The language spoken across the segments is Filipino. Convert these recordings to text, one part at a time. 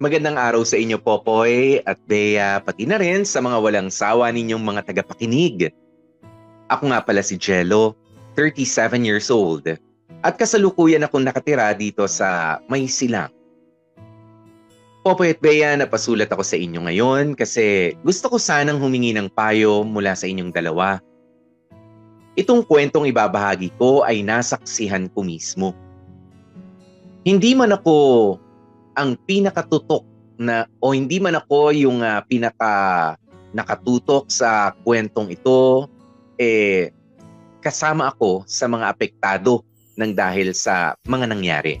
Magandang araw sa inyo Popoy at Bea, pati na rin sa mga walang sawa ninyong mga tagapakinig. Ako nga pala si Jello, 37 years old, at kasalukuyan akong nakatira dito sa May Silang. Popoy at Bea, napasulat ako sa inyo ngayon kasi gusto ko sanang humingi ng payo mula sa inyong dalawa. Itong kwentong ibabahagi ko ay nasaksihan ko mismo. Hindi man ako ang pinakatutok na o hindi man ako yung uh, pinaka nakatutok sa kwentong ito eh kasama ako sa mga apektado ng dahil sa mga nangyari.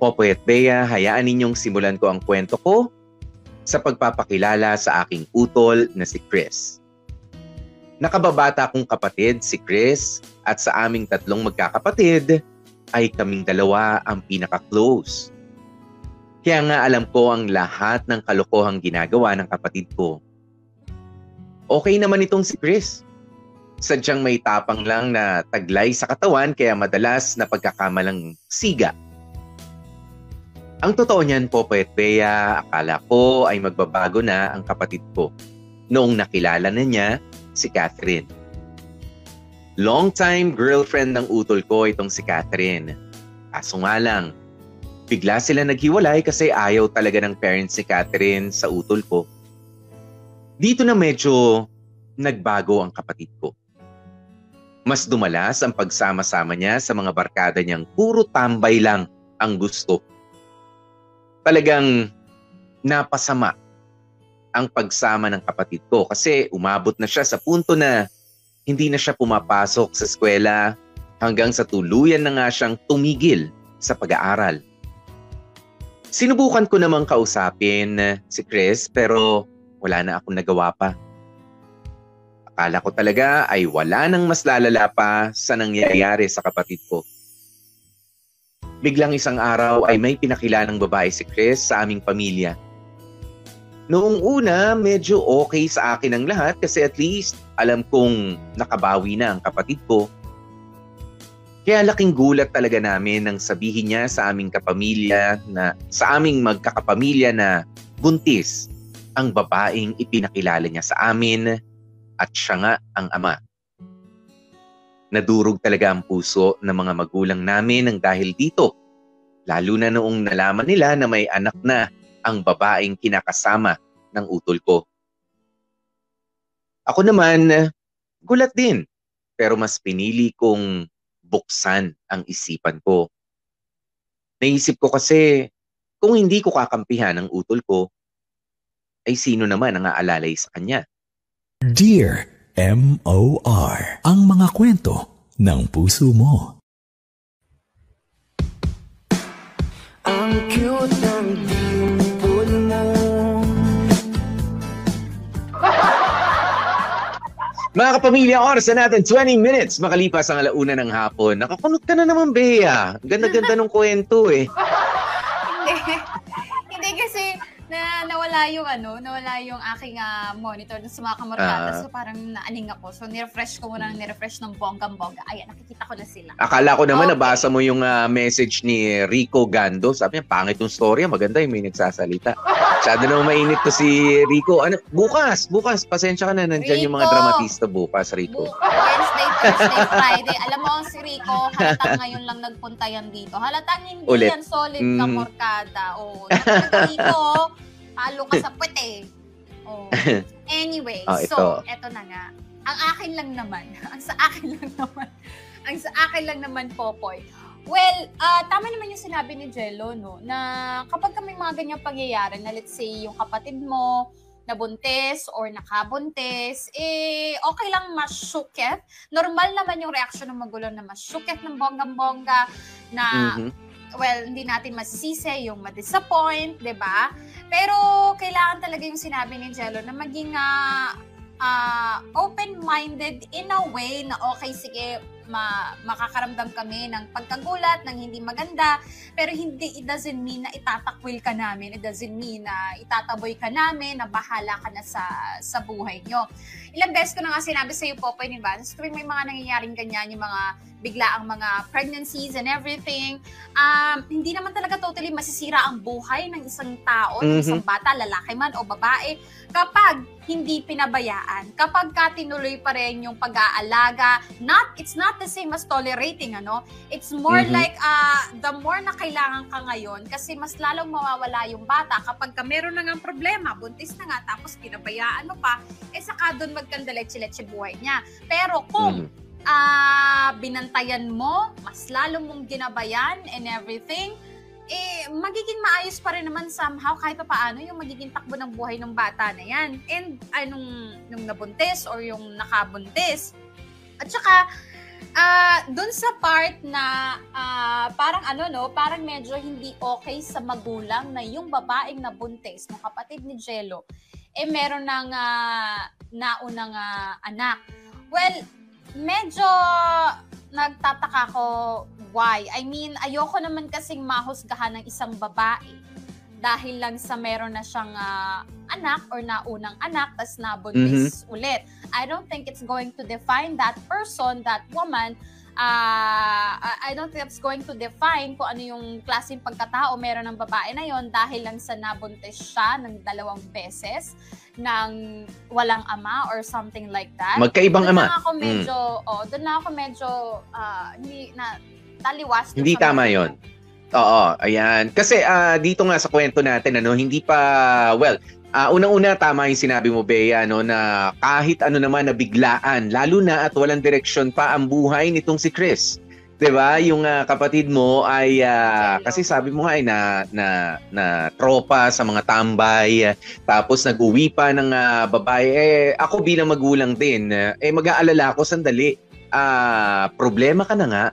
Popoy Bea, hayaan ninyong simulan ko ang kwento ko sa pagpapakilala sa aking utol na si Chris. Nakababata kong kapatid si Chris at sa aming tatlong magkakapatid ay kaming dalawa ang pinaka-close. Kaya nga alam ko ang lahat ng kalokohang ginagawa ng kapatid ko. Okay naman itong si Chris. Sadyang may tapang lang na taglay sa katawan kaya madalas na pagkakamalang siga. Ang totoo niyan po, Poet Bea, akala ko ay magbabago na ang kapatid ko noong nakilala na niya si Catherine. Long-time girlfriend ng utol ko itong si Catherine. Kaso nga lang, bigla sila naghiwalay kasi ayaw talaga ng parents si Catherine sa utol ko. Dito na medyo nagbago ang kapatid ko. Mas dumalas ang pagsama-sama niya sa mga barkada niyang puro tambay lang ang gusto. Talagang napasama ang pagsama ng kapatid ko kasi umabot na siya sa punto na hindi na siya pumapasok sa eskwela hanggang sa tuluyan na nga siyang tumigil sa pag-aaral. Sinubukan ko namang kausapin si Chris pero wala na akong nagawa pa. Akala ko talaga ay wala nang mas lalala pa sa nangyayari sa kapatid ko. Biglang isang araw ay may pinakilalang babae si Chris sa aming pamilya. Noong una, medyo okay sa akin ang lahat kasi at least alam kong nakabawi na ang kapatid ko. Kaya laking gulat talaga namin nang sabihin niya sa aming kapamilya na sa aming magkakapamilya na buntis ang babaeng ipinakilala niya sa amin at siya nga ang ama. Nadurog talaga ang puso ng mga magulang namin ng dahil dito. Lalo na noong nalaman nila na may anak na ang babaeng kinakasama ng utol ko. Ako naman, gulat din. Pero mas pinili kong buksan ang isipan ko. Naisip ko kasi, kung hindi ko kakampihan ang utol ko, ay sino naman ang aalalay sa kanya? Dear M.O.R. Ang mga kwento ng puso mo. Ang cute Mga kapamilya, oras na natin 20 minutes makalipas ang alauna ng hapon. Nakakunot ka na naman, Bea. Ganda-ganda ng kwento eh. Hindi. Kasi na nawala yung ano, nawala yung aking ah, monitor dun sa mga kamarkada. Ah. so parang naaning ako. So nirefresh ko muna ng nirefresh ng bonggang-bongga. Ayan, nakikita ko na sila. Akala ko naman Okay. nabasa mo yung ah, message ni Rico Gando. Sabi niya, pangit yung story. Maganda yung may nagsasalita. Masyado naman mainit to si Rico. Ano, bukas, bukas. Pasensya ka na. Nandyan yung mga Rico! dramatista bukas, Rico. Bu- Wednesday, Thursday, Friday. Alam mo, si Rico, halatang ngayon lang nagpunta yan dito. Halatang hindi Ulit. yan solid na Mhm. morkada. O, Rico, palo ka sa puwet eh. Oh. Anyway, so, ito. eto na nga. Ang akin lang naman, ang sa akin lang naman, ang sa akin lang naman, Popoy, Well, ah tama naman yung sinabi ni Jello, no, na kapag may mga ganyang pangyayari na let's say yung kapatid mo nabuntis or nakabuntis, eh, okay lang masyuket. Normal naman yung reaksyon ng magulang na masyuket ng bonggang-bongga na Mhm. well, hindi natin masisisi yung ma-disappoint, 'di ba? Pero kailangan talaga yung sinabi ni Jello na maging ah, ah, open-minded in a way na okay, sige, ma makakaramdam kami ng pagkagulat, ng hindi maganda, pero hindi, it doesn't mean na itatakwil ka namin. It doesn't mean na itataboy ka namin, na bahala ka na sa, sa buhay nyo. Ilang beses ko na nga sinabi sa iyo, Popoy, di ba? Tuwing may mga nangyayaring ganyan, yung mga bigla ang mga pregnancies and everything, um, hindi naman talaga totally masisira ang buhay ng isang tao, ng Mhm. isang bata, lalaki man o babae, kapag hindi pinabayaan, kapag ka tinuloy pa rin yung pag-aalaga, not, it's not the same as tolerating, ano? It's more Mhm. like, uh, the more na kailangan ka ngayon, kasi mas lalong mawawala yung bata kapag ka meron na nga problema, buntis na nga, tapos pinabayaan mo pa, eh saka doon magkandaletse-letse buhay niya. Pero kung Mhm. Ah binantayan mo, mas lalo mong ginabayan and everything, eh, magiging maayos pa rin naman somehow kahit pa paano yung magiging takbo ng buhay ng bata na yan. And anong nung nabuntis or yung nakabuntis. At saka, ah dun sa part na ah, parang ano no, parang medyo hindi okay sa magulang na yung babaeng nabuntis, ng kapatid ni Jello, eh meron ng ah, naunang ah, anak. Well, medyo nagtataka ko why. I mean, ayoko naman kasing mahusgahan ng isang babae dahil lang sa meron na siyang ah, anak or naunang anak tas nabuntis ulit. I don't think it's going to define that person, that woman, ah, I don't think it's going to define kung ano yung klaseng pagkatao meron ng babae na yon dahil lang sa nabuntis siya ng dalawang beses ng walang ama or something like that. Magkaibang Doon ama. na ako Mm. medyo, oh, doon na ako medyo, ah, hindi na, taliwas. Hindi tama yon. Oo, ayan. Kasi ah, dito nga sa kwento natin, ano, hindi pa, well, ah, unang-una tama yung sinabi mo, Bea, no, na kahit ano naman na biglaan, lalo na at walang direksyon pa ang buhay nitong si Chris. 'Di ba? Yung ah, kapatid mo ay Jello. kasi sabi mo nga ay na na na tropa sa mga tambay, ah, tapos nag-uwi pa ng ah, babae. Eh ako bilang magulang din, eh mag-aalala ako sandali. Ah, problema ka na nga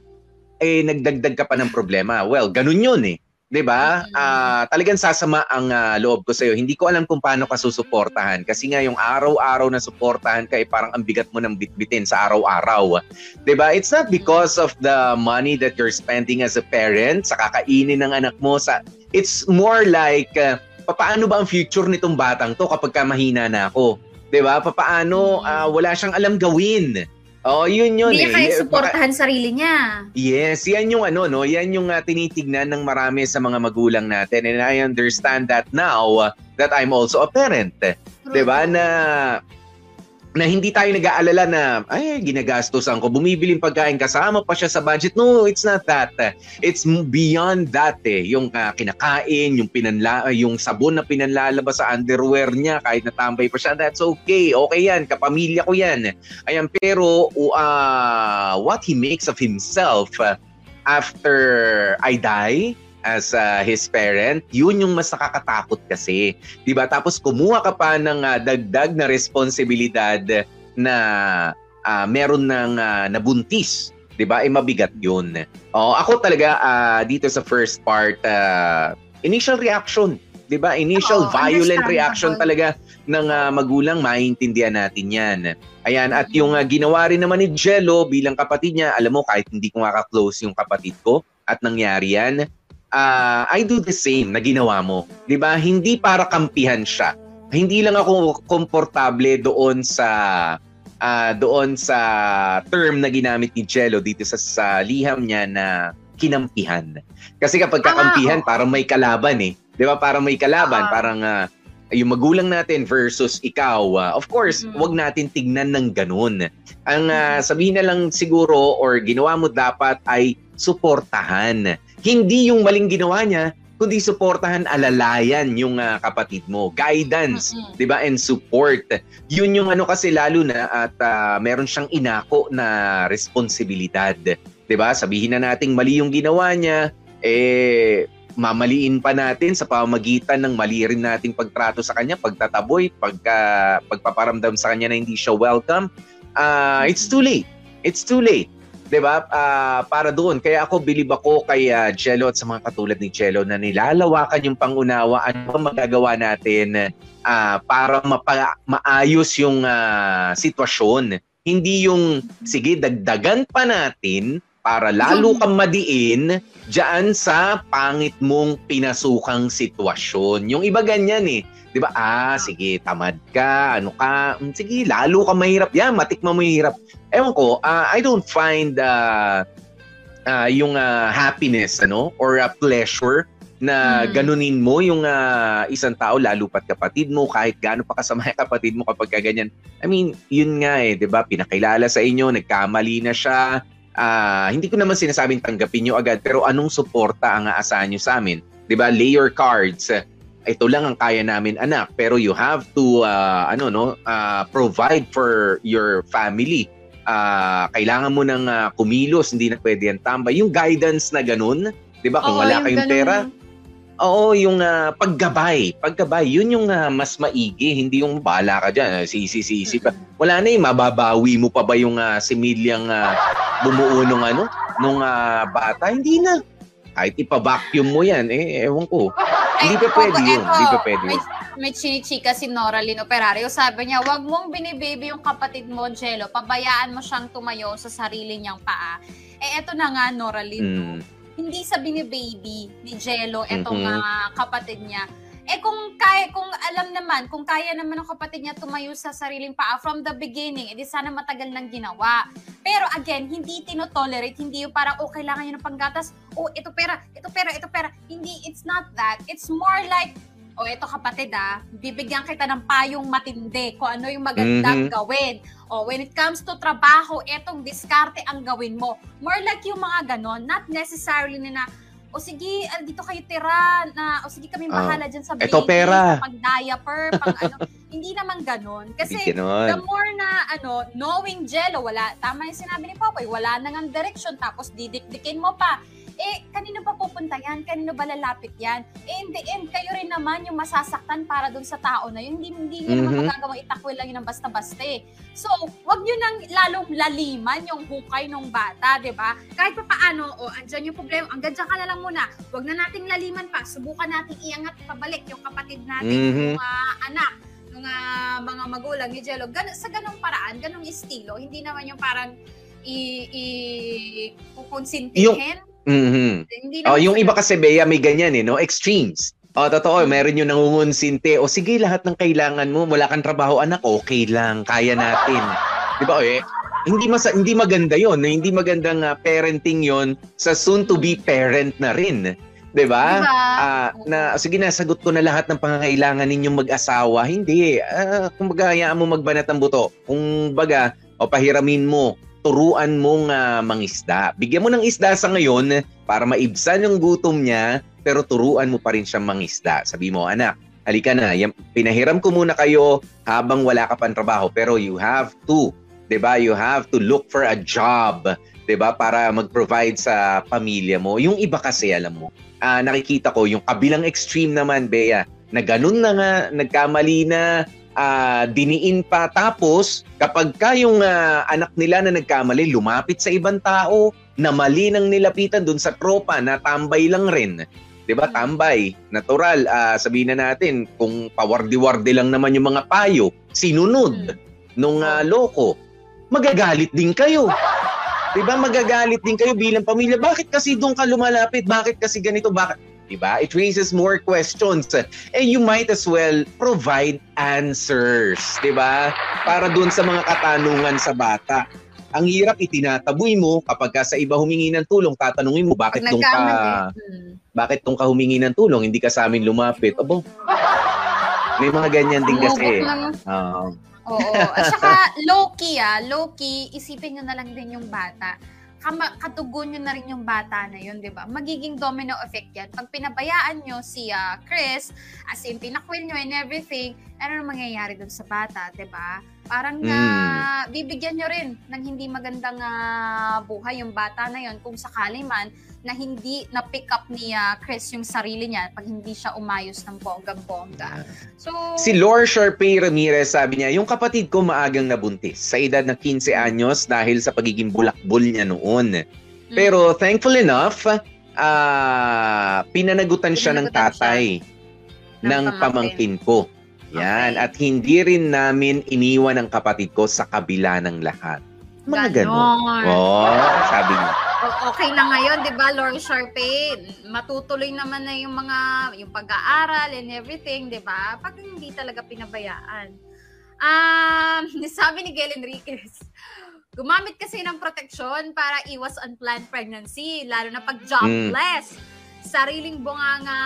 eh nagdagdag ka pa ng problema. Well, ganun yun eh. 'Di ba? Mhm. Ah, talagang sasama ang ah, loob ko sa iyo. Hindi ko alam kung paano ka susuportahan kasi nga yung araw-araw na suportahan ka eh parang ang bigat mo ng bitbitin sa araw-araw. 'Di ba? It's not because of the money that you're spending as a parent sa kakainin ng anak mo sa it's more like ah, papaano ba ang future nitong batang to kapag ka mahina na ako? 'Di ba? Papaano ah, wala siyang alam gawin? Oh, yun yun Hindi eh. niya kaya suportahan sarili niya. Yes, yan yung ano no, yan yung uh, tinitignan ng marami sa mga magulang natin and I understand that now uh, that I'm also a parent. 'Di ba na na hindi tayo nag-aalala na ay ginagastosan ko bumibiling pagkain kasama pa siya sa budget. No it's not that. It's beyond that eh. Yung uh, kinakain yung pinanla yung sabon na pinanlalabas sa underwear niya kahit natambay pa siya that's okay. Okay yan kapamilya ko yan. Ayan pero uh, what he makes of himself uh, after I die as uh, his parent, yun yung mas nakakatakot kasi. 'Di ba? Tapos kumuha ka pa ng uh, dagdag na responsibilidad na uh, meron ng uh, nabuntis. 'Di ba? Eh mabigat 'yun. Oh, ako talaga uh, dito sa first part uh, initial reaction, 'di ba? Initial Oo, violent reaction talaga ng uh, magulang, maintindihan natin 'yan. Ayan, at yung uh, ginawa rin naman ni Jello bilang kapatid niya, alam mo kahit hindi ko maka-close yung kapatid ko at nangyari 'yan, uh, I do the same na ginawa mo. 'Di ba? Hindi para kampihan siya. Hindi lang ako komportable doon sa ah, doon sa term na ginamit ni Jello dito sa, sa liham niya na kinampihan. Kasi kapag Ah, kakampihan, parang may kalaban eh. 'Di ba? Parang may kalaban, Ah. parang ah, yung magulang natin versus ikaw. ah, of course, Mhm. wag natin tignan ng ganun. Ang ah, sabihin na lang siguro or ginawa mo dapat ay suportahan. Hindi yung maling ginawa niya, kundi suportahan, alalayan yung ah, kapatid mo. Guidance, Mm-mm. 'di ba? And support. Yun yung ano kasi lalo na at ah, meron siyang inako na responsibilidad. 'Di ba? Sabihin na nating mali yung ginawa niya, eh mamaliin pa natin sa pamamagitan ng mali rin nating pagtrato sa kanya, pagtataboy, pagka pagpaparamdam sa kanya na hindi siya welcome. Ah, it's too late. It's too late. 'Di ba? Ah, para doon. Kaya ako bilib ako kay ah, Jello at sa mga katulad ni Jello na nilalawakan yung pangunawa ano ba magagawa natin ah, para mapa- maayos yung ah, sitwasyon. Hindi yung sige dagdagan pa natin para lalo kang madiin diyan sa pangit mong pinasukang sitwasyon. Yung iba ganyan eh. 'Di ba? Ah, sige, tamad ka, ano ka, mm, sige, lalo ka mahirap. Yan, matikman mo yung hirap. Ewan ko, ah, I don't find ah, ah, yung ah, happiness ano or ah, pleasure na Mm. ganunin mo yung ah, isang tao lalo pat kapatid mo kahit gaano pa kasama yung kapatid mo kapag ka ganyan. I mean, yun nga eh, 'di ba? Pinakilala sa inyo, nagkamali na siya. Ah, hindi ko naman sinasabing tanggapin nyo agad pero anong suporta ang aasahan nyo sa amin? 'Di ba? Lay your cards. Ito lang ang kaya namin anak pero you have to ah, ano no, ah, provide for your family. Ah, kailangan mo ng ah, kumilos, hindi na pwede yan tambay. Yung guidance na ganun, 'di ba? Kung Oo, wala yung kayong ganun. pera, Oo, yung ah, paggabay. Paggabay, yun yung ah, mas maigi. Hindi yung bala ka dyan. Sisi, sisi pa. Wala na eh, mababawi mo pa ba yung ah, similyang ah, bumuo nung ano, nung ah, bata? Hindi na. Kahit ipa-vacuum mo yan, eh, ewan ko. Hindi pa pwede yun. eto, Hindi pa pwede May, yun. may chinichika si Nora Lino Operario. Sabi niya, wag mong binibaby yung kapatid mo, Jello. Pabayaan mo siyang tumayo sa sarili niyang paa. Eh, eto na nga, Nora Lino. Mm. Hindi sa binibaby ni Jello, etong Mhm. ah, kapatid niya. Eh kung kaya, kung alam naman, kung kaya naman ng kapatid niya tumayo sa sariling paa from the beginning, edi sana matagal nang ginawa. Pero again, hindi tinotolerate, hindi yung parang, oh, kailangan niya ng panggatas, oh, ito pera, ito pera, ito pera. Hindi, it's not that. It's more like, oh, ito kapatid ah, bibigyan kita ng payong matindi kung ano yung magandang Mhm. gawin. Oh, when it comes to trabaho, etong diskarte ang gawin mo. More like yung mga ganon, not necessarily na, o sige, dito kayo tira, na, o sige kami Ah. bahala dyan sa Eto baby, pera. pang diaper, pang ano. Hindi naman ganon. Kasi, ganun. the more na ano, knowing Jello, wala, tama yung sinabi ni Popoy, wala nang ang direction, tapos didikdikin mo pa. Eh, kanino pa pupunta yan? Kanino ba lalapit yan? Eh, in the end, kayo rin naman yung masasaktan para dun sa tao na yun. Hindi, hindi nyo naman Mhm. magagawang itakwil lang yun ng basta-basta eh. So, wag nyo nang lalong laliman yung hukay ng bata, di ba? Kahit pa paano, o, andyan yung problema, hanggang dyan ka na lang muna. Wag na nating laliman pa. Subukan nating iangat pabalik yung kapatid natin, Mhm. yung ah, anak ng ah, mga magulang ni Jello. Gan- sa ganong paraan, ganong estilo, hindi naman yung parang i, i kukonsintihin. Mhm. Hindi Oh, yung iba kasi Bea may ganyan eh, no? Extremes. Oh, totoo, meron yung nangungunsinte. O sige, lahat ng kailangan mo, wala kang trabaho, anak, okay lang, kaya natin. 'Di ba? Eh, hindi mas hindi maganda 'yon, no? hindi magandang ah, parenting 'yon sa soon to be parent na rin. 'Di ba? Diba? Oo. na sige na sagot ko na lahat ng pangangailangan ninyong mag-asawa. Hindi. Ah, kung baga hayaan mo magbanat ng buto. Kung baga o pahiramin mo, turuan mong ah, mangisda. Bigyan mo ng isda sa ngayon para maibsan yung gutom niya, pero turuan mo pa rin siyang mangisda. Sabi mo, anak, halika na, pinahiram ko muna kayo habang wala ka pang trabaho, pero you have to, 'di ba? You have to look for a job, 'di ba? Para mag-provide sa pamilya mo. Yung iba kasi alam mo, ah, nakikita ko yung kabilang extreme naman, Bea, na ganun na nga, nagkamali na, ah, diniin pa. Tapos, kapag ka yung ah, anak nila na nagkamali, lumapit sa ibang tao, na mali ng nilapitan dun sa tropa na tambay lang rin. 'Di ba? Tambay, natural. ah, sabihin na natin kung pawardi-wardi lang naman yung mga payo, sinunod nung ah, loko, magagalit din kayo. 'Di ba? Magagalit din kayo bilang pamilya. Bakit kasi doon ka lumalapit? Bakit kasi ganito? Bakit 'di ba? It raises more questions. And you might as well provide answers, 'di ba? Para doon sa mga katanungan sa bata. Ang hirap itinataboy mo kapag ka sa iba humingi ng tulong, tatanungin mo bakit doon ka. Hmm. bakit doon ka humingi ng tulong, hindi ka sa amin lumapit. Abo. May mga ganyan din kasi. Oo. Oo. At saka, low-key ah, low-key, isipin nyo na lang din yung bata. Kama, katugo nyo na rin yung bata na yun, di ba? Magiging domino effect yan. Pag pinabayaan nyo si ah, Chris, as in, pinakwil nyo and everything, ano na mangyayari dun sa bata, di ba? Parang Mm. bibigyan nyo rin ng hindi magandang ah, buhay yung bata na yon kung sakali man na hindi na-pick up ni ah, Chris yung sarili niya pag hindi siya umayos ng bonggang-bongga. So, Si Lore Sharpay Ramirez sabi niya, yung kapatid ko maagang nabuntis sa edad na 15 anyos dahil sa pagiging bulakbol niya noon. mm, Pero thankful enough, ah pinanagutan siya ng Pinanagutan siya tatay ng ng pamangkin. pamangkin ko. Yan. Okay. At hindi rin namin iniwan ang kapatid ko sa kabila ng lahat. Mga ganon. ganon. Oh, sabi niya. O- okay na ngayon, 'di ba, Lord Sharpay? Matutuloy naman na yung mga yung pag-aaral and everything, 'di ba? Pag hindi talaga pinabayaan. Um, sabi ni Gail Enriquez, gumamit kasi ng proteksyon para iwas unplanned pregnancy, lalo na pag jobless. Sariling bunganga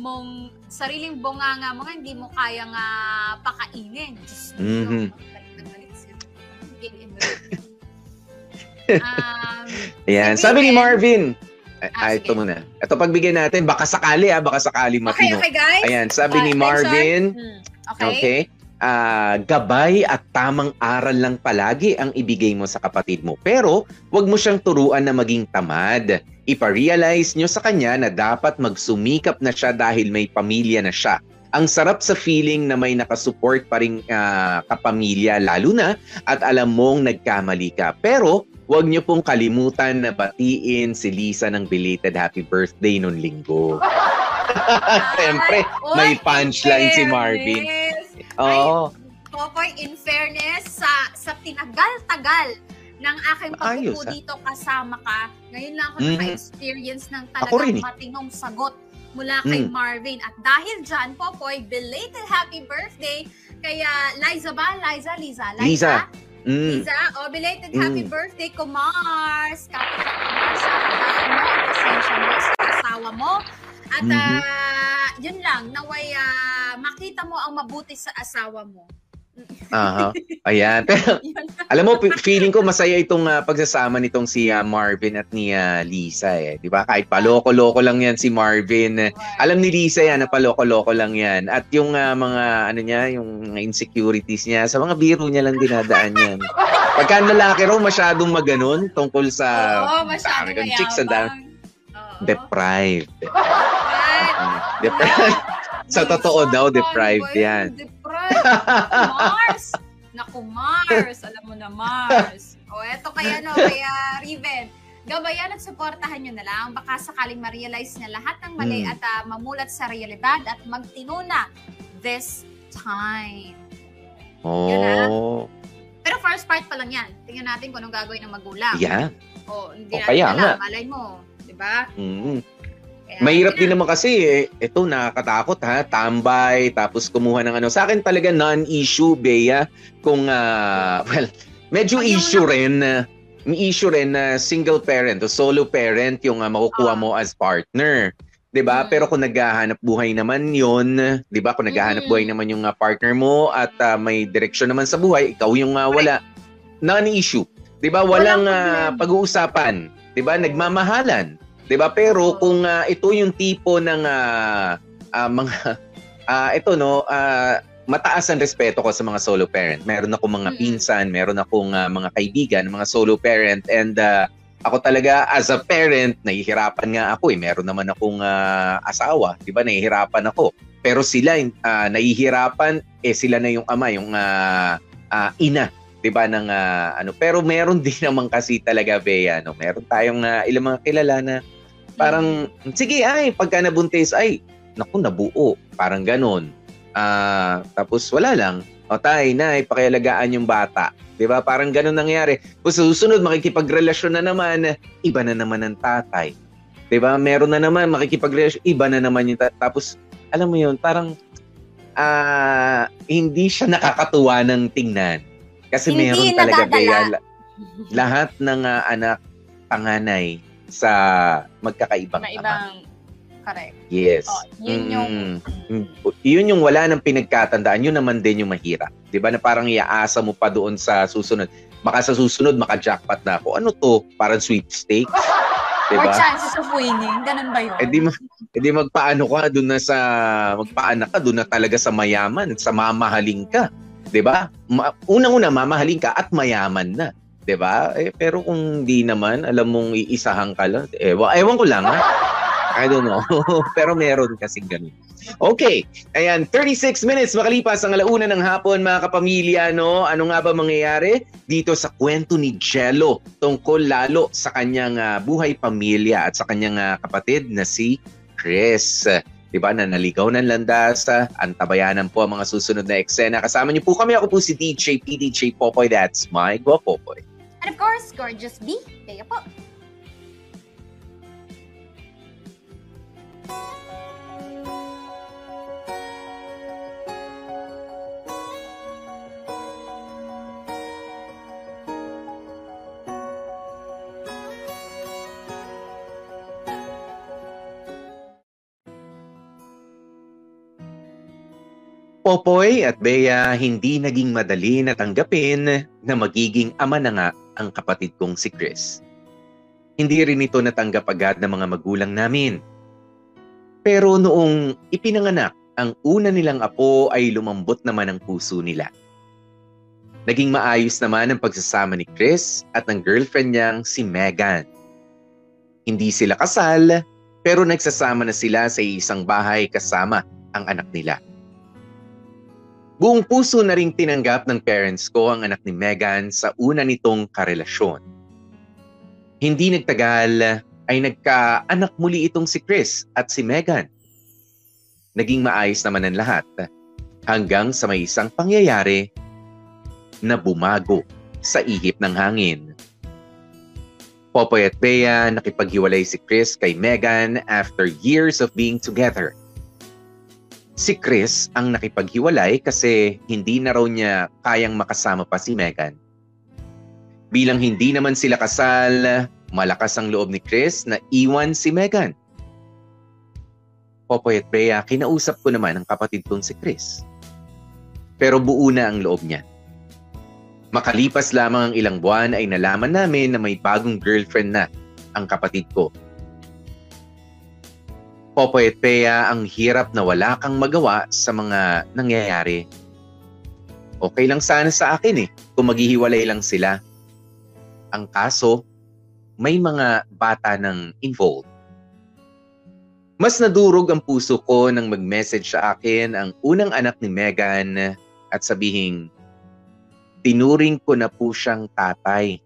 mong sariling bunganga mo nga, hindi mo kayang ah, pakainin. Galit si Gail Enriquez. Um, Ayan. Sabi ni. Marvin. Ay, Ah, ay, sige. ito muna. Ito pagbigyan natin, baka sakali ah, baka sakali okay, matino. okay guys. Ayan, sabi Uh, ni. Marvin, Hmm, Okay. okay, ah, gabay at tamang aral lang palagi ang ibigay mo sa kapatid mo. Pero, wag mo siyang turuan na maging tamad. Ipa-realize nyo sa kanya na dapat magsumikap na siya dahil may pamilya na siya. Ang sarap sa feeling na may nakasupport pa rin ah, kapamilya, lalo na at alam mong nagkamali ka. Pero, wag nyo pong kalimutan na batiin si Lisa ng belated happy birthday nung linggo. Siyempre, Ay, may punchline in si Marvin. Oo. Popoy, in fairness, sa sa tinagal-tagal ng aking pagpupo ah. dito kasama ka, ngayon lang ako Mhm. naka-experience ng talagang eh. matinong sagot mula kay Mm. Marvin. At dahil dyan, Popoy, belated happy birthday kaya Liza ba? Liza? Liza? Liza. Mm. Liza, oh, belated Mm. happy birthday ko, Mars. Kapit ka Mars, sa mo, pasensya mo sa asawa mo. At Mhm. ah, yun lang, naway ah, makita mo ang mabuti sa asawa mo. Aha. Ayan. Pero, Yun. alam mo, feeling ko masaya itong ah, pagsasama nitong si ah, Marvin at ni ah, Lisa eh. 'Di ba? Kahit paloko-loko lang 'yan si Marvin. Alam ni Lisa yan na paloko-loko lang 'yan. At yung ah, mga ano niya, yung insecurities niya, sa mga biro niya lang dinadaan 'yan. Pagka lalaki raw masyadong maganon tungkol sa Oo, masyadong dami chicks, ang dami-. Oo. deprived. Right. Mm, deprived. Sa totoo daw, deprived yan. Deprived. Mars. Naku, Mars. Alam mo na, Mars. O, eto kaya, no, kaya, Riven, gabayan at suportahan nyo na lang. Baka sakaling ma-realize na lahat ng mali Hmm. at ah, mamulat sa realidad at magtinuna this time. Yun, ah. Oh. Pero first part pa lang yan. Tingnan natin kung anong gagawin ng magulang. Yeah. O, hindi O, natin kaya alam. nga. Malay mo. Diba? Mm. Kaya, Mahirap din na. naman kasi eh, ito nakakatakot ha, tambay tapos kumuha ng ano. Sa akin talaga non-issue Bea kung ah, well, medyo yung issue rin na may issue rin na single parent o solo parent yung ah, makukuha Ah. mo as partner. 'Di ba? Mm. Pero kung naghahanap buhay naman 'yon, 'di ba? Kung naghahanap Mm. buhay naman yung ah, partner mo at ah, may direksyon naman sa buhay, ikaw yung ah, wala non-issue. 'Di ba? Walang Walang ah, problema. pag-uusapan, 'di ba? Nagmamahalan. 'Di ba? Pero kung ah, ito yung tipo ng ah, ah, mga ah, ito no, ah, mataas ang respeto ko sa mga solo parent. Meron ako mga pinsan, meron akong ah, mga kaibigan, mga solo parent and ah, ako talaga as a parent, nahihirapan nga ako eh. Meron naman akong ah, asawa, 'di ba? Nahihirapan ako. Pero sila ah, nahihirapan eh sila na yung ama, yung ah, ah, ina 'di ba ng ah, ano pero meron din naman kasi talaga Bea no meron tayong ah, ilang mga kilala na parang sige ay pagka nabuntis ay naku nabuo. Parang ganon ah tapos wala lang. O tay na pakialagaan yung bata. 'di ba? Parang ganon nangyari. Tapos sa susunod makikipagrelasyon na naman iba na naman ang tatay. 'di ba? Meron na naman makikipagrelasyon iba na naman yung ta- tapos alam mo yun parang ah hindi siya nakakatuwa ng tingnan. Kasi Hindi meron talaga nadadala. Bea, la- lahat ng ah, anak panganay sa magkakaibang na ibang correct. Yes. Oh, yun yung Mm. Yun yung wala ng pinagkatandaan, yun naman din yung mahirap. 'Di ba na parang iaasa mo pa doon sa susunod. Baka sa susunod maka-jackpot na ako. Ano to? Parang sweepstakes. 'Di Or chances of winning. Ganun ba yun? Eh di, ma- eh di magpaano ka doon na sa magpaanak ka doon na talaga sa mayaman, sa mamahaling ka. 'Di ba? Ma- unang-una mamahalin ka at mayaman na. 'Di ba? Eh, pero kung di naman, alam mong iisahan ka lang. Ewan, ewan ko lang ha. I don't know. pero meron kasing ganun. Okay. Ayan, 36 minutes makalipas ang alauna ng hapon mga kapamilya, no? Ano nga ba mangyayari dito sa kwento ni Jello tungkol lalo sa kanyang ah, buhay pamilya at sa kanyang ah, kapatid na si Chris. Diba, na naligaw ng landas, ah, antabayanan po ang mga susunod na eksena. Kasama niyo po kami, ako po si DJ PDJ Popoy, that's my Go Popoy. And of course, Gorgeous B. Kaya po. Popoy at Bea, hindi naging madali na tanggapin na magiging ama na nga ang kapatid kong si Chris. Hindi rin ito natanggap agad ng mga magulang namin. Pero noong ipinanganak, ang una nilang apo ay lumambot naman ang puso nila. Naging maayos naman ang pagsasama ni Chris at ng girlfriend niyang si Megan. Hindi sila kasal, pero nagsasama na sila sa isang bahay kasama ang anak nila. Buong puso na ring tinanggap ng parents ko ang anak ni Megan sa una nitong karelasyon. Hindi nagtagal ay nagkaanak muli itong si Chris at si Megan. Naging maayos naman ang lahat hanggang sa may isang pangyayari na bumago sa ihip ng hangin. Popoy at Bea nakipaghiwalay si Chris kay Megan after years of being together si Chris ang nakipaghiwalay kasi hindi na raw niya kayang makasama pa si Megan. Bilang hindi naman sila kasal, malakas ang loob ni Chris na iwan si Megan. Popoy at Bea, kinausap ko naman ang kapatid kong si Chris. Pero buo na ang loob niya. Makalipas lamang ang ilang buwan ay nalaman namin na may bagong girlfriend na ang kapatid ko Popoy at Bea, ang hirap na wala kang magawa sa mga nangyayari. Okay lang sana sa akin eh, kung maghihiwalay lang sila. Ang kaso, may mga bata nang involved. Mas nadurog ang puso ko nang mag-message sa akin ang unang anak ni Megan at sabihing, tinuring ko na po siyang tatay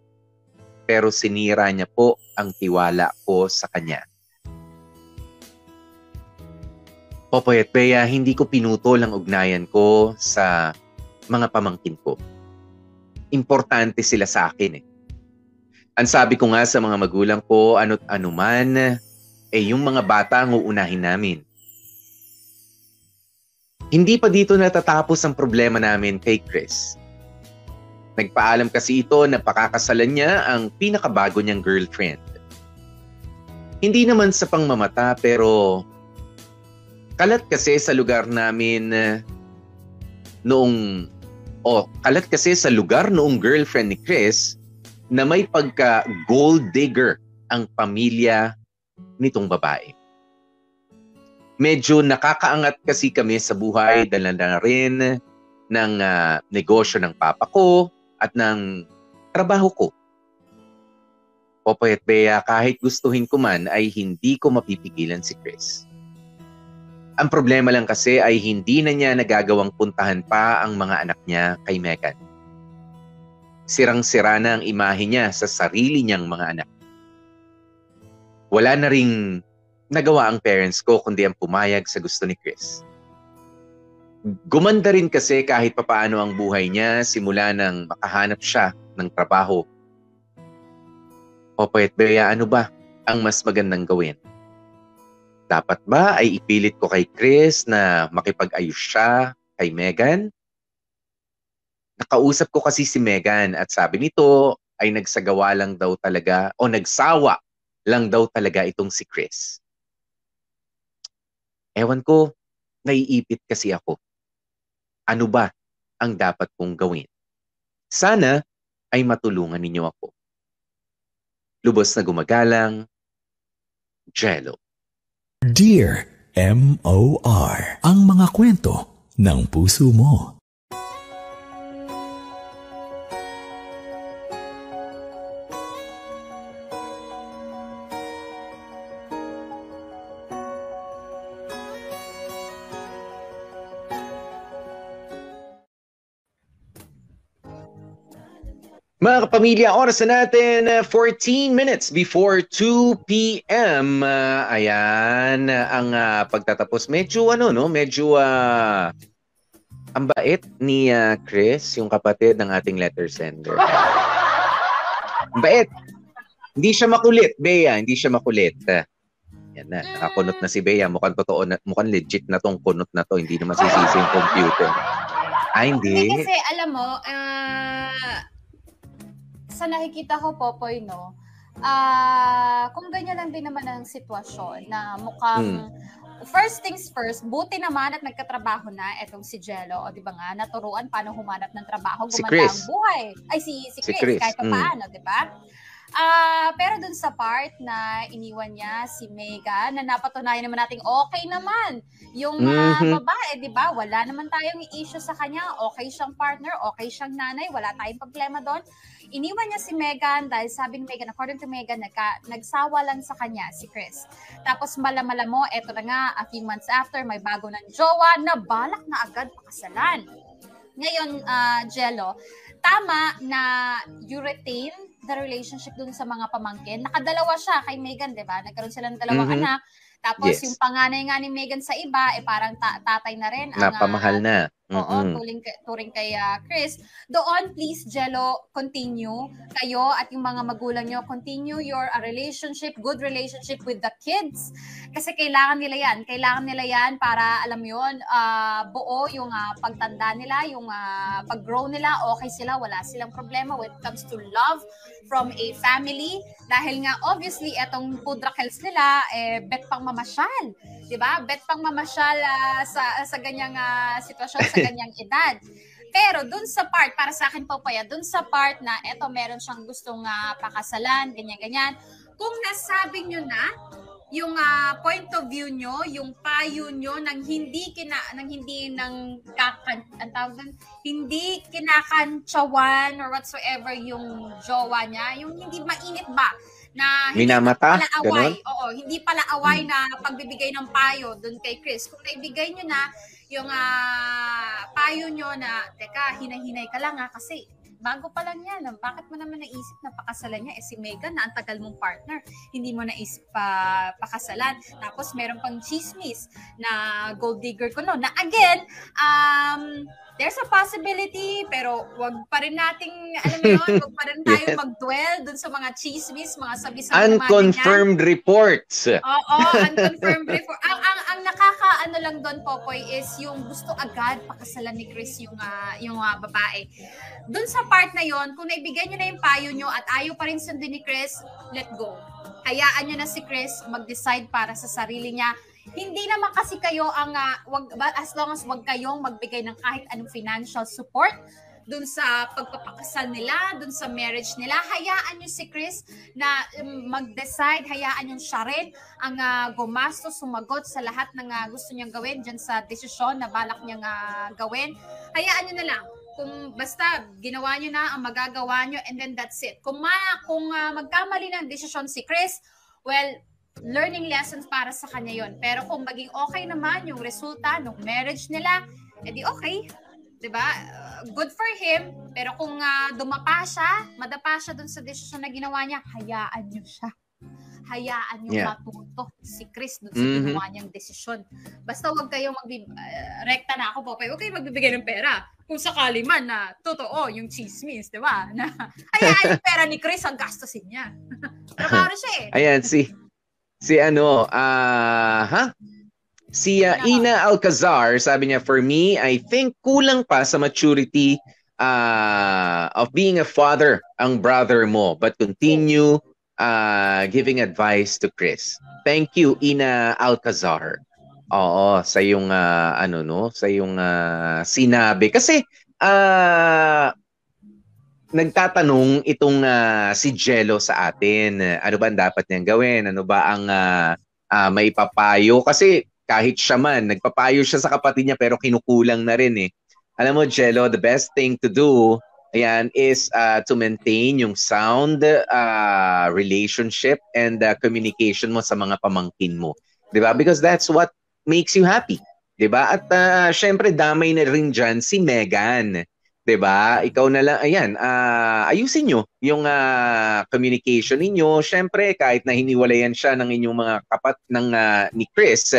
pero sinira niya po ang tiwala ko sa kanya. Popoy at Bea, hindi ko pinutol ang ugnayan ko sa mga pamangkin ko. Importante sila sa akin eh. Ang sabi ko nga sa mga magulang ko, ano't anuman, eh yung mga bata ang uunahin namin. Hindi pa dito natatapos ang problema namin kay Chris. Nagpaalam kasi ito na pakakasalan niya ang pinakabago niyang girlfriend. Hindi naman sa pangmamata pero kalat kasi sa lugar namin uh, noong oh, kalat kasi sa lugar noong girlfriend ni Chris na may pagka gold digger ang pamilya nitong babae. Medyo nakakaangat kasi kami sa buhay dala na rin ng uh, negosyo ng papa ko at ng trabaho ko. Popoy at Bea, kahit gustuhin ko man ay hindi ko mapipigilan si Chris. Ang problema lang kasi ay hindi na niya nagagawang puntahan pa ang mga anak niya kay Megan. Sirang-sira na ang imahe niya sa sarili niyang mga anak. Wala na ring nagawa ang parents ko kundi ang pumayag sa gusto ni Chris. Gumanda rin kasi kahit papaano ang buhay niya simula nang makahanap siya ng trabaho. O Poet Bea, ano ba ang mas magandang gawin? Dapat ba ay ipilit ko kay Chris na makipag-ayos siya kay Megan? Nakausap ko kasi si Megan at sabi nito ay nagsagawa lang daw talaga o nagsawa lang daw talaga itong si Chris. Ewan ko, naiipit kasi ako. Ano ba ang dapat kong gawin? Sana ay matulungan ninyo ako. Lubos na gumagalang, Jello. Dear M.O.R. Ang mga kwento ng puso mo. Mga kapamilya, oras na natin, uh, 14 minutes before 2 p.m. Uh, ayan, ang uh, pagtatapos. Medyo ano, no? Medyo uh, ang bait ni uh, Chris, yung kapatid ng ating letter sender. Bait. Hindi siya makulit, Bea. Hindi siya makulit. Yan na, nakakunot na si Bea. Mukhang totoo na, mukhang legit na tong kunot na to. Hindi naman sisisi yung computer. Ay, hindi. Hindi kasi, alam mo, uh, sa nakikita ko, Popoy, no, ah kung ganyan lang din naman ang sitwasyon na mukhang first things first, buti naman at nagkatrabaho na etong si Jello, o di ba nga, naturuan paano humanap ng trabaho, Si gumanda Chris. ang buhay. Ay, si, si Si Chris, Chris, kahit pa mm. paano, di ba? Ah, pero dun sa part na iniwan niya si Megan, na napatunayan naman nating okay naman yung mga Mhm. babae, di ba? Wala naman tayong issue sa kanya. Okay siyang partner, okay siyang nanay, wala tayong problema doon. Iniwan niya si Megan dahil sabi ni Megan, according to Megan, nagka, nagsawa lang sa kanya si Chris. Tapos malamala mo, eto na nga, a few months after, may bago ng jowa na balak na agad pakasalan. Ngayon, ah, Jello, tama na you retain the relationship dun sa mga pamangkin. Nakadalawa siya kay Megan, di ba? Nagkaroon sila ng dalawang Mhm. anak. Tapos Yes. yung panganay nga ni Megan sa iba, eh parang ta- tatay na rin. ang, ah, Napamahal na. Oo, Mm-mm. turing, kay- turing kay ah, Chris. Doon, please, Jello, continue. Kayo at yung mga magulang nyo, continue your ah, relationship, good relationship with the kids. Kasi kailangan nila yan. Kailangan nila yan para, alam mo yun, ah, buo yung ah, pagtanda nila, yung ah, pag-grow nila, okay sila, wala silang problema when it comes to love from a family. Dahil nga, obviously, etong food nila, eh, bet pang mamasyal. 'di ba? Bet pang mamasyal ah, sa sa ganyang ah, sitwasyon sa ganyang edad. Pero dun sa part, para sa akin po paya, dun sa part na eto meron siyang gustong ah, pakasalan, ganyan-ganyan. Kung nasabi nyo na yung ah, point of view nyo, yung payo nyo nang hindi kina nang hindi nang kakan ang tawag doon, hindi kinakantsawan or whatsoever yung jowa niya, yung hindi mainit ba na hindi Minamata? pala away. Ganon? Oo, hindi pala away na pagbibigay ng payo doon kay Chris. Kung naibigay nyo na yung ah, payo nyo na, teka, hinay-hinay ka lang ha, kasi bago pa lang yan. Bakit mo naman naisip na pakasalan niya? Eh si Megan na ang tagal mong partner. Hindi mo naisip pa pakasalan. Tapos meron pang chismis na gold digger ko no. Na again, um, there's a possibility pero wag pa rin nating alam mo yun, wag pa rin tayo Yes. mag-dwell dun sa mga chismis, mga sabi-sabi. Unconfirmed reports. Oo, unconfirmed before. Ang, ang, ang nakaka-ano lang doon, Popoy, is yung gusto agad pakasalan ni Chris yung, ah, yung ah, babae. Doon sa part na yon kung naibigay nyo na yung payo nyo at ayaw pa rin sundin ni Chris, let go. Hayaan nyo na si Chris mag-decide para sa sarili niya. Hindi naman kasi kayo ang, ah, wag, as long as wag kayong magbigay ng kahit anong financial support dun sa pagpapakasal nila, dun sa marriage nila, hayaan nyo si Chris na um, mag-decide, hayaan yung siya rin ang ah, gumastos, sumagot sa lahat ng ah, gusto niyang gawin dyan sa desisyon na balak niyang ah, gawin. Hayaan nyo na lang. Kung basta ginawa nyo na ang magagawa nyo and then that's it. Kung, ma, kung ah, magkamali ng desisyon si Chris, well, learning lessons para sa kanya yon. Pero kung maging okay naman yung resulta ng marriage nila, edi okay. 'Di ba? Uh, good for him. Pero kung ah, dumapa siya, madapa siya dun sa desisyon na ginawa niya, hayaan niyo siya. Hayaan niyo Yeah. matuto si Chris dun sa Mhm. ginawa niyang desisyon. Basta wag kayong magbi ah, rekta na ako po, huwag kayong magbibigay ng pera. Kung sakali man na totoo yung chismis, 'di ba? Na hayaan yung pera ni Chris ang gastusin niya. Trabaho siya eh. Ayan, si si ano, ah, ha? Si ah, Ina Alcazar, sabi niya, for me, I think kulang pa sa maturity ah, of being a father ang brother mo, but continue ah, giving advice to Chris. Thank you, Ina Alcazar. Oo, sa yung ah, ano no, sa yung ah, sinabi kasi ah nagtatanong itong ah, si Jello sa atin. Ano ba ang dapat niyang gawin? Ano ba ang ah, ah, maipapayo? Kasi kahit siya man, nagpapayo siya sa kapatid niya pero kinukulang na rin eh. Alam mo, Jello, the best thing to do ayan, is ah, to maintain yung sound ah, relationship and ah, communication mo sa mga pamangkin mo. 'Di ba? Because that's what makes you happy. 'Di ba? At ah, syempre damay na rin diyan si Megan. 'di ba? Ikaw na lang ayan, ah, ayusin niyo yung ah, communication ninyo. Syempre kahit na hiniwalayan siya ng inyong mga kapat ng ah, ni Chris,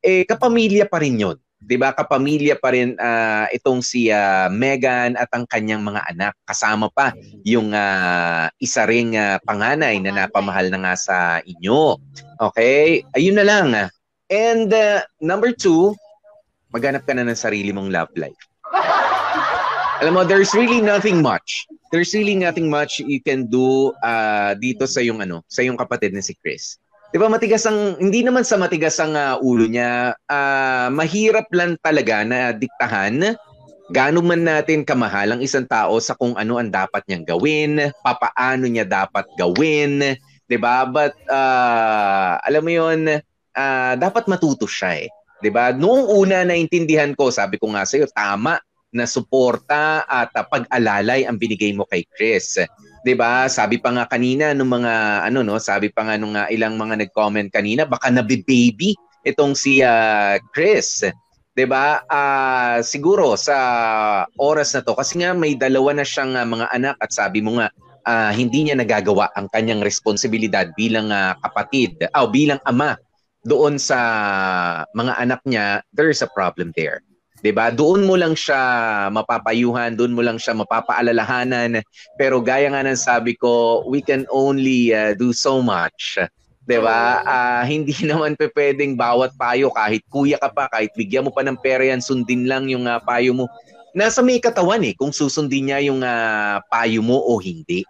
eh kapamilya pa rin 'yon. 'Di ba? Kapamilya pa rin ah, itong si ah, Megan at ang kanyang mga anak. Kasama pa yung ah, isa ring ah, panganay na napamahal na nga sa inyo. Okay? Ayun na lang. And uh, number two, maghanap ka na ng sarili mong love life. Alam mo, there's really nothing much. There's really nothing much you can do uh, dito sa yung ano, sa yung kapatid na si Chris. 'Di ba matigas ang hindi naman sa matigas ang uh, ulo niya, uh, mahirap lang talaga na diktahan gaano man natin kamahal ang isang tao sa kung ano ang dapat niyang gawin, papaano niya dapat gawin, 'di ba? But uh, alam mo 'yon, uh, dapat matuto siya eh. 'Di ba? Noong una naintindihan ko, sabi ko nga sa iyo, tama na suporta at uh, pag-alalay ang binigay mo kay Chris. 'Di ba? Sabi pa nga kanina nung mga ano no, sabi pa nga nung uh, ilang mga nag-comment kanina, baka nabi-baby itong si uh, Chris. 'Di ba? Uh, siguro sa oras na to kasi nga may dalawa na siyang uh, mga anak at sabi mo nga uh, hindi niya nagagawa ang kanyang responsibilidad bilang uh, kapatid o oh, bilang ama doon sa mga anak niya, there's a problem there. 'Di ba? Doon mo lang siya mapapayuhan, doon mo lang siya mapapaalalahanan. Pero gaya nga ng sabi ko, we can only uh, do so much. 'Di ba? Uh, hindi naman pe pwedeng bawat payo kahit kuya ka pa, kahit bigyan mo pa ng pera yan, sundin lang yung uh, payo mo. Nasa may katawan eh kung susundin niya yung uh, payo mo o hindi.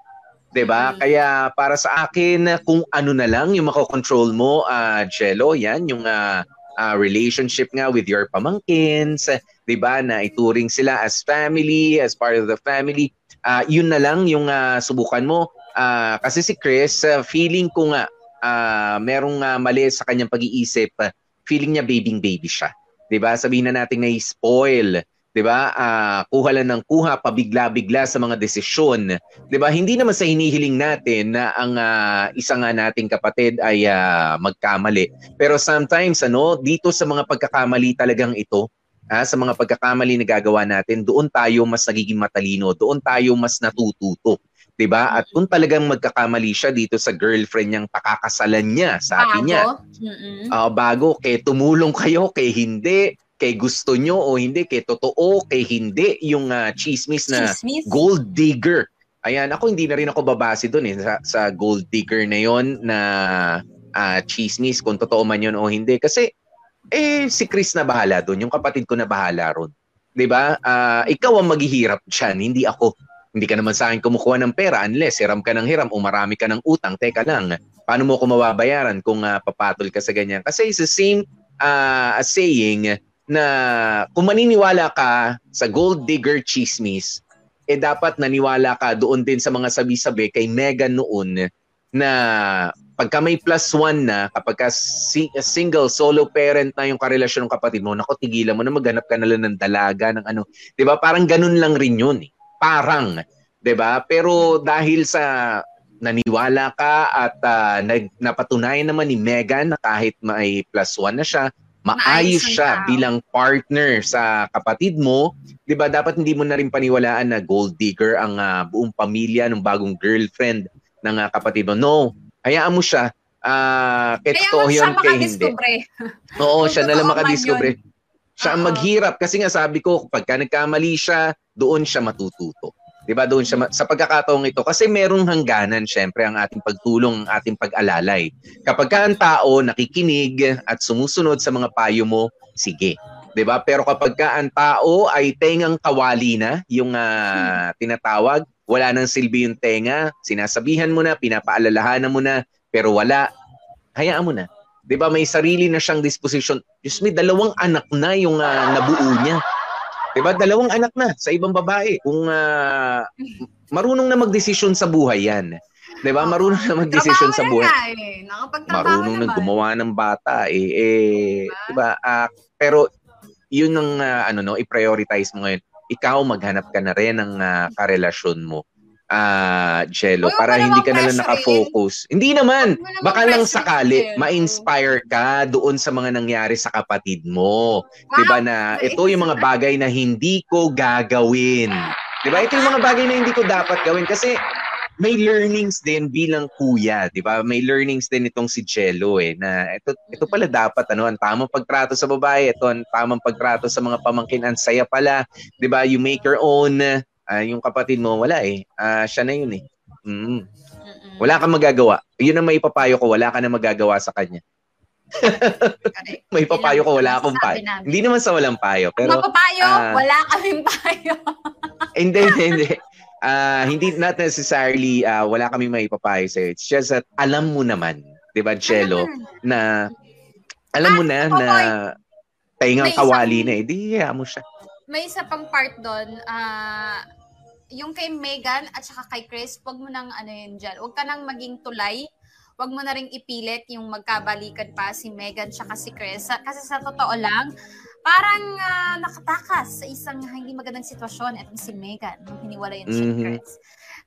'di ba? Mm. Kaya para sa akin kung ano na lang yung mako-control mo, uh, Jello, 'yan yung uh, uh, relationship nga with your pamangkins, 'di ba? Na ituring sila as family, as part of the family. Uh, yun na lang yung uh, subukan mo. Uh, kasi si Chris, uh, feeling ko nga uh, merong uh, mali sa kanyang pag-iisip. Uh, feeling niya babying baby siya. 'Di ba? Sabihin na natin na spoil 'di ba? Uh, kuha lang ng kuha pabigla-bigla sa mga desisyon, 'di ba? Hindi naman sa hinihiling natin na ang uh, isa nga nating kapatid ay uh, magkamali. Pero sometimes ano, dito sa mga pagkakamali talagang ito, ha, sa mga pagkakamali na gagawa natin, doon tayo mas nagiging matalino, doon tayo mas natututo. 'di ba? At kung talagang magkakamali siya dito sa girlfriend niyang pakakasalan niya, sabi bago? niya. Uh, bago kay tumulong kayo, kay hindi, kay gusto nyo o hindi, kay totoo, kay hindi, yung uh, chismis na chismis? gold digger. Ayan, ako hindi na rin ako babase doon eh, sa, sa gold digger na yon na uh, chismis, kung totoo man yun o hindi. Kasi, eh, si Chris na bahala doon, yung kapatid ko na bahala ron. 'di ba? Uh, ikaw ang maghihirap diyan, hindi ako. Hindi ka naman sa akin kumukuha ng pera unless hiram ka ng hiram o marami ka ng utang. Teka lang, paano mo ko mababayaran kung uh, papatol ka sa ganyan? Kasi it's the same uh, saying na kung maniniwala ka sa gold digger chismis, eh dapat naniwala ka doon din sa mga sabi-sabi kay Megan noon na pagka may plus one na, kapag ka si, single, solo parent na yung karelasyon ng kapatid mo, nako, tigilan mo na maghanap ka na lang ng dalaga, ng ano. ba diba? Parang ganun lang rin yun. Eh. Parang. ba diba? Pero dahil sa naniwala ka at uh, nag, napatunayan naman ni Megan na kahit may plus one na siya, maayos siya bilang partner sa kapatid mo, 'di ba? Dapat hindi mo na rin paniwalaan na gold digger ang uh, buong pamilya ng bagong girlfriend ng uh, kapatid mo. No, hayaan mo siya. Ah, uh, totoo 'yun kay hindi. Oo, siya na lang makadiscover. Siya ang maghirap kasi nga sabi ko, pagka nagkamali siya, doon siya matututo. 'Di ba? Doon siya sa pagkakataong ito kasi merong hangganan syempre ang ating pagtulong, ang ating pag-alalay. Kapag ka ang tao nakikinig at sumusunod sa mga payo mo, sige. 'Di ba? Pero kapag ka ang tao ay tengang kawali na, yung uh, tinatawag, wala nang silbi yung tenga, sinasabihan mo na, pinapaalalahanan mo na, pero wala, hayaan mo na. 'Di ba? May sarili na siyang disposition. Diyos may dalawang anak na yung uh, nabuo niya. Diba? Dalawang anak na sa ibang babae. Kung uh, marunong na magdesisyon sa buhay yan. 'Di ba? Marunong na magdesisyon sa buhay. Na, eh. Marunong na gumawa ng bata eh, eh 'di ba? Uh, pero 'yun ang uh, ano no, i-prioritize mo ngayon. Ikaw maghanap ka na rin ng uh, karelasyon mo uh, Jello, Uy, para hindi ka na lang nakafocus. Hindi naman. Baka lang sakali, ma-inspire ka doon sa mga nangyari sa kapatid mo. Wow. 'Di ba na ito yung mga bagay na hindi ko gagawin. 'Di ba? Ito yung mga bagay na hindi ko dapat gawin kasi may learnings din bilang kuya, 'di ba? May learnings din itong si Jello eh na ito ito pala dapat ano, ang tamang pagtrato sa babae, ito ang tamang pagtrato sa mga pamangkin, ang saya pala, 'di ba? You make your own. Ah, yung kapatid mo wala eh. Ah, siya na yun eh. Mm. Mm-mm. Wala kang magagawa. Yun ang may papayo ko, wala ka na magagawa sa kanya. May papayo ko, wala akong payo. namin. Hindi naman sa walang payo, pero Mapapayo, ah, wala kaming payo. hindi, hindi, hindi. Ah, hindi not necessarily ah, wala kami may papayo sa It's just that alam mo naman, 'di ba, Jello, na alam mo na Ah, na taingang May isang- kawali na eh, di hiya mo siya. May isa pang part doon, ah, yung kay Megan at saka kay Chris, wag mo nang ano yun dyan. Huwag ka nang maging tulay. Wag mo na ring ipilit yung magkabalikan pa si Megan at si Chris. Kasi sa totoo lang, parang ah, nakatakas sa isang hindi magandang sitwasyon itong si Megan nung hiniwalayan siya ni Mhm. Chris.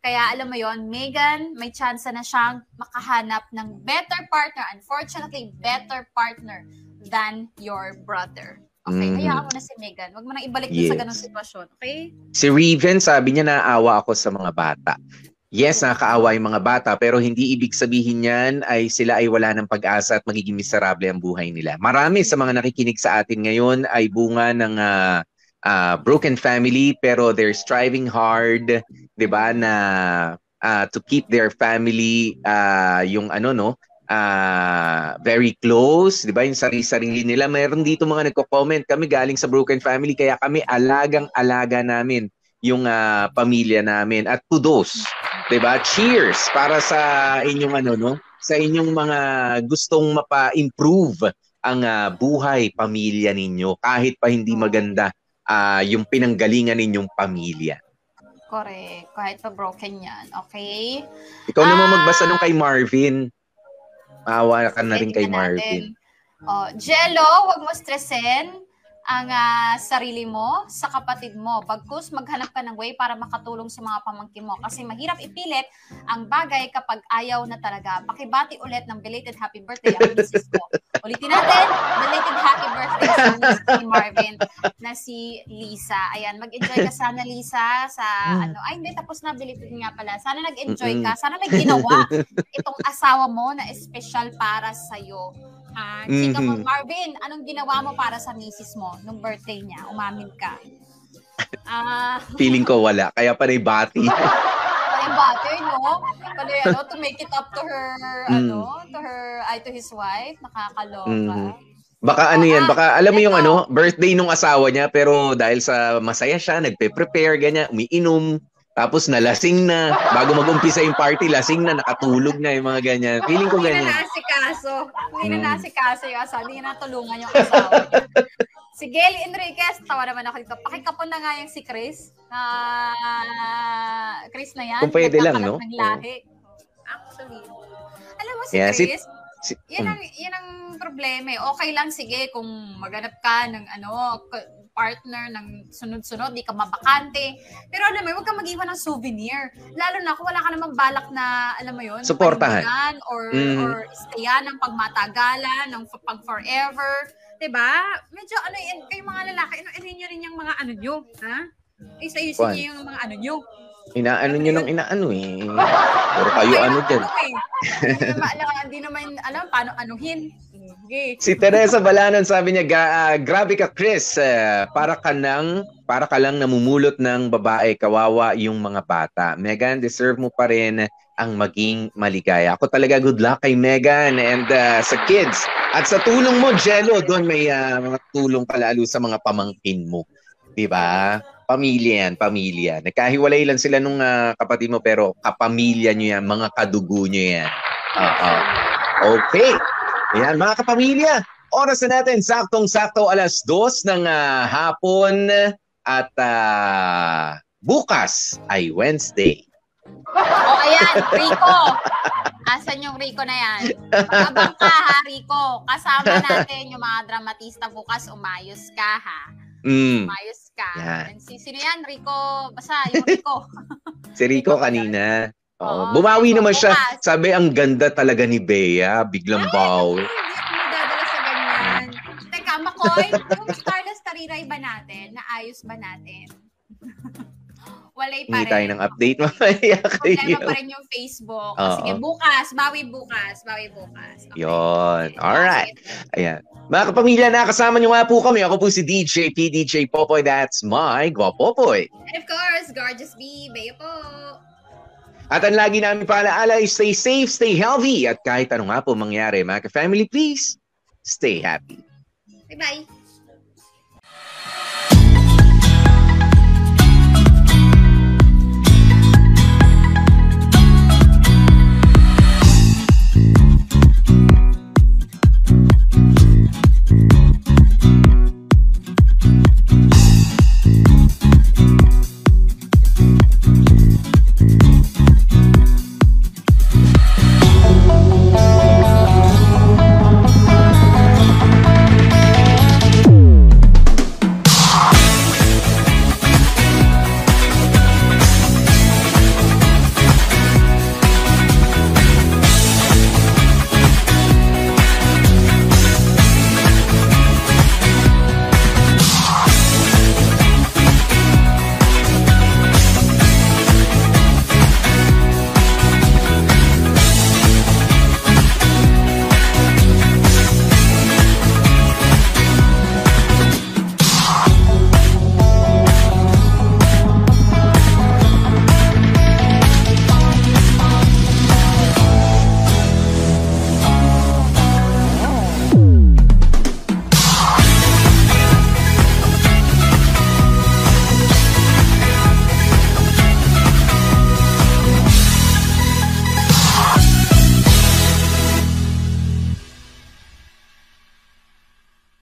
Kaya alam mo yon Megan, may chance na siyang makahanap ng better partner. Unfortunately, better partner than your brother. Okay, Mhm. hayaan mo na si Megan. Huwag mo nang ibalik dun sa Yes. ganong sitwasyon. Okay? Si Riven sabi niya naawa ako sa mga bata. Yes, nakakaawa yung mga bata pero hindi ibig sabihin niyan ay sila ay wala ng pag-asa at magiging miserable ang buhay nila. Marami sa mga nakikinig sa atin ngayon ay bunga ng ah, ah, broken family pero they're striving hard, 'di ba, na ah, to keep their family ah, yung ano no, ah, very close, 'di ba? Yung sarili-sarili nila. Meron dito mga nagko-comment, kami galing sa broken family kaya kami alagang-alaga namin yung ah, pamilya namin at to those, 'di ba? Cheers para sa inyong ano no, sa inyong mga gustong mapa-improve ang ah, buhay pamilya ninyo kahit pa hindi maganda ah, yung pinanggalingan ninyong pamilya. Correct. Kahit pa broken yan. Okay? Ikaw naman Ah! magbasa nung kay Marvin. Maawa ka na rin kay Marvin. natin. Oh, Jello, wag mo stressin ang ah, sarili mo sa kapatid mo. Bagkus maghanap ka ng way para makatulong sa mga pamangkin mo. Kasi mahirap ipilit ang bagay kapag ayaw na talaga. Pakibati ulit ng belated happy birthday ang misis ko. Ulitin natin, belated happy birthday sa misis ni Marvin na si Lisa. Ayan, mag-enjoy ka sana Lisa sa ano. Ay, hindi, tapos na belated nga pala. Sana nag-enjoy ka. Sana may ginawa itong asawa mo na espesyal para sa'yo. Ah, chika mo, Mhm. Marvin, anong ginawa mo para sa misis mo nung birthday niya? Umamin ka. Ah, Feeling ko wala. Kaya panay bati. uh, butter, no? Pala ano, to make it up to her, Mm. ano, to her, ay, to his wife. Nakakaloka. Mhm. Baka ano yan, baka alam mo yung ano, birthday nung asawa niya pero dahil sa masaya siya, nagpe-prepare ganyan, umiinom, tapos nalasing na, bago mag-umpisa yung party, lasing na, nakatulog na yung mga ganyan. Feeling ko ganyan. Na nasikaso. Hindi na nasikaso yung asawa. Hindi na natulungan yung asawa. si Gelly Enriquez, tawa naman ako dito. Pakikapon na nga yung si Chris. Ah, Chris na yan. Kung pwede lang, no? ng lahi. Actually. Alam mo si Yeah, si- Chris, Si- yan ang, yan ang problema eh. Okay lang, sige, kung maganap ka ng ano, partner ng sunod-sunod, di ka mabakante. Pero alam mo, huwag kang mag-iwan ng souvenir. Lalo na kung wala ka namang balak na, alam mo yun, Suportahan. or, Mm. or stayan ng pagmatagalan, ng f- pag forever. 'Di ba? Medyo ano yan, kayo mga lalaki, ano, irin nyo rin yung mga ano nyo, ha? Isa-isin nyo yung mga ano nyo. Inaano nyo ng inaano eh. Pero kayo ano dyan. eh. Hindi naman hindi naman alam paano anuhin. Okay. Si Teresa Balanon sabi niya, "Ga- ah, grabe ka Chris, eh, para ka nang para ka lang namumulot ng babae, kawawa yung mga bata. Megan, deserve mo pa rin ang maging maligaya. Ako talaga good luck kay Megan and ah, sa kids. At sa tulong mo, Jello, doon may ah, mga tulong palalo sa mga pamangkin mo. 'Di ba? Pamilya yan, pamilya. Nagkahiwalay lang sila nung ah, kapatid mo pero kapamilya nyo yan, mga kadugo nyo yan. Oo. Okay. Ayan, mga kapamilya, oras na natin, saktong-sakto alas dos ng ah, hapon at ah, bukas ay Wednesday. O ayan, Rico. Asan yung Rico na yan? Magabang ka ha, Rico. Kasama natin yung mga dramatista bukas. Umayos ka ha. Mm. Umayos ka. Yan. And si, sino yan? Rico. Basta yung Rico. Si Rico kanina. Oo. Oo, Bumawi Rico, naman siya. bukas. Sabi, ang ganda talaga ni Bea. Biglang bawi. Hindi ako madadala sa ganyan. Teka, Makoy, yung Starless Tariray ba natin? Naayos ba natin? walay pa Hindi rin. tayo ng update mamaya kayo. Problema pa rin yung Facebook. Oo. Sige, bukas. Bawi bukas. Bawi bukas. Okay. Yun. Alright. Ayan. Mga kapamilya, nakasama niyo nga po kami. Ako po si DJ PDJ Popoy. That's my Gwapopoy. And of course, Gorgeous B. Bayo po. At ang lagi namin paalaala is stay safe, stay healthy. At kahit ano nga po mangyari, mga ka-family, please, stay happy. Bye-bye.